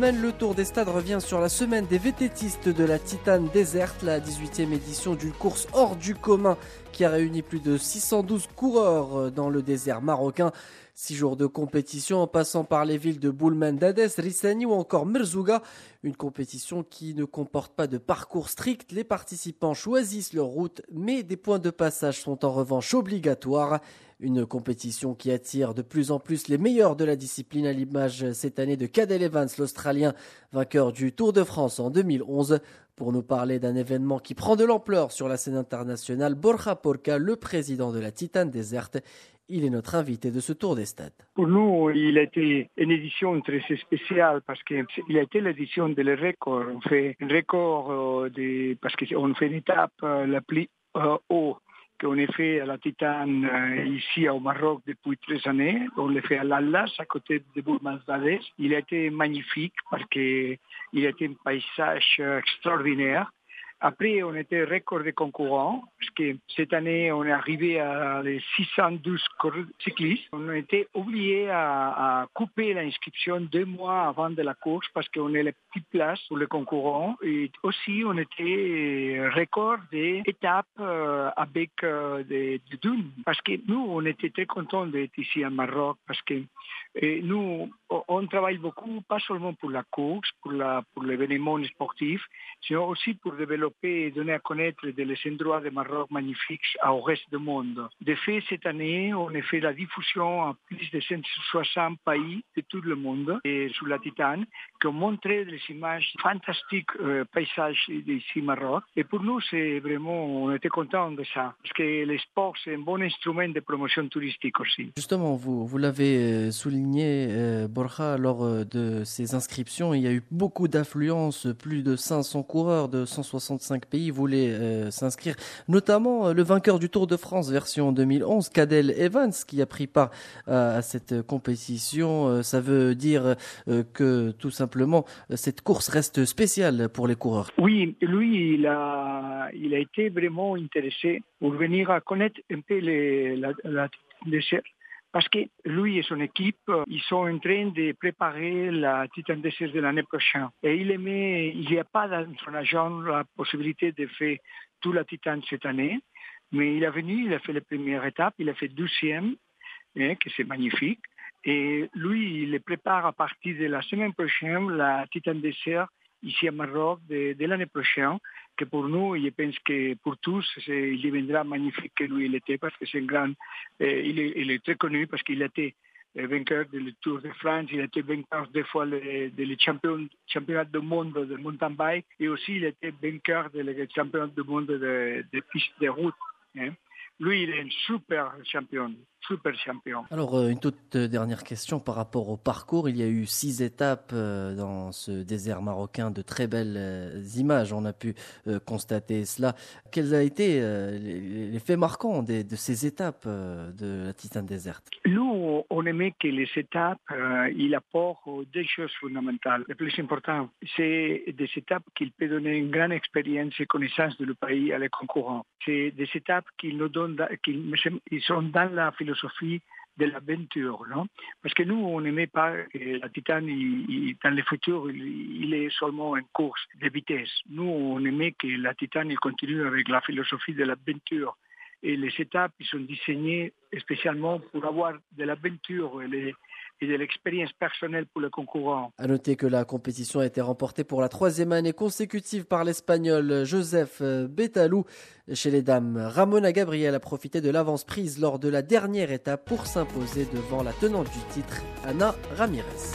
le Tour des Stades revient sur la semaine des vététistes de la Titane déserte, la 18e édition d'une course hors du commun qui a réuni plus de 612 coureurs dans le désert marocain. Six jours de compétition en passant par les villes de Boulmen, Dades, Rissani ou encore Merzouga. Une compétition qui ne comporte pas de parcours strict. Les participants choisissent leur route, mais des points de passage sont en revanche obligatoires. Une compétition qui attire de plus en plus les meilleurs de la discipline à l'image cette année de Cadel Evans, l'Australien, vainqueur du Tour de France en 2011. Pour nous parler d'un événement qui prend de l'ampleur sur la scène internationale, Borja Porca, le président de la Titane déserte, il est notre invité de ce tour des stades. Pour nous, il a été une édition très spéciale parce qu'il a été l'édition de le record. On fait un record euh, parce qu'on fait une étape euh, la plus euh, haut qu'on a fait à la Titane ici au Maroc depuis 13 années. On l'a fait à l'Allas, à côté de Bourg-Mazdades. Il a été magnifique parce qu'il été un paysage extraordinaire. Après, on était record de concurrents, parce que cette année, on est arrivé à les 612 cyclistes. On a été obligé à, couper l'inscription deux mois avant de la course parce qu'on est les petites places pour les concurrents. Et aussi, on était record d'étapes euh, avec euh, des, dunes. Parce que nous, on était très contents d'être ici à Maroc parce que nous, on travaille beaucoup, pas seulement pour la course, pour, la, pour l'événement sportif, mais aussi pour développer et donner à connaître les endroits de Maroc magnifiques au reste du monde. De fait, cette année, on a fait la diffusion à plus de 160 pays de tout le monde et sur la Titane, qui ont montré des images fantastiques, euh, paysages d'ici Maroc. Et pour nous, c'est vraiment, on était contents de ça, parce que le sport, c'est un bon instrument de promotion touristique aussi. Justement, vous, vous l'avez euh, souligné, euh, Borja, lors euh, de ces inscriptions, il y a eu beaucoup d'affluence, plus de 500 coureurs de 165 pays voulaient euh, s'inscrire, notamment euh, le vainqueur du Tour de France version 2011, Cadel Evans, qui a pris part à cette compétition. Ça veut dire que tout simplement cette course reste spéciale pour les coureurs. Oui, lui, il a, été vraiment intéressé pour venir à connaître un peu les, la, parce que lui et son équipe, euh, ils sont en train de préparer la Titan Desert de l'année prochaine. Et il aimait, il n'y a pas dans son agent la possibilité de faire toute la Titan cette année, mais il est venu, il a fait la première étape, il a fait douzième, hein, que c'est magnifique. Et lui, il prépare à partir de la semaine prochaine la Titan Desert ici à Maroc de, l'année prochaine, que pour nous, je pense que pour tous, il deviendra magnifique que lui il était, parce que c'est un grand, euh, il, est, très connu parce qu'il a été vainqueur du Tour de France, il a été vainqueur deux fois des champion, championnats du monde de mountain bike et aussi il a été vainqueur des championnats du monde de, de pistes de route. Hein. Lui, il est un super champion super champion. Alors, euh, une toute dernière question par rapport au parcours. Il y a eu six étapes euh, dans ce désert marocain, de très belles euh, images. On a pu constater cela. Quels ont été les faits marquants de ces étapes de la Titane déserte? Nous, on aimait que les étapes, il apportent deux choses fondamentales. Le plus important, c'est des étapes qui peuvent donner une grande expérience et connaissance du pays à les concurrents. C'est des étapes qui nous donnent, qui sont dans la philosophie de l'aventure, non? Parce que nous, on n'aimait pas que la Titane, dans le futur, il, est seulement une course de vitesse. Nous, on aimait que la Titane il continue avec la philosophie de l'aventure. Et les étapes, sont diseignées spécialement pour avoir de l'aventure et et de l'expérience personnelle pour le concurrent. À noter que la compétition a été remportée pour la troisième année consécutive par l'Espagnol Joseph Betalou. Chez les dames, Ramona Gabriel a profité de l'avance prise lors de la dernière étape pour s'imposer devant la tenante du titre, Anna Ramirez.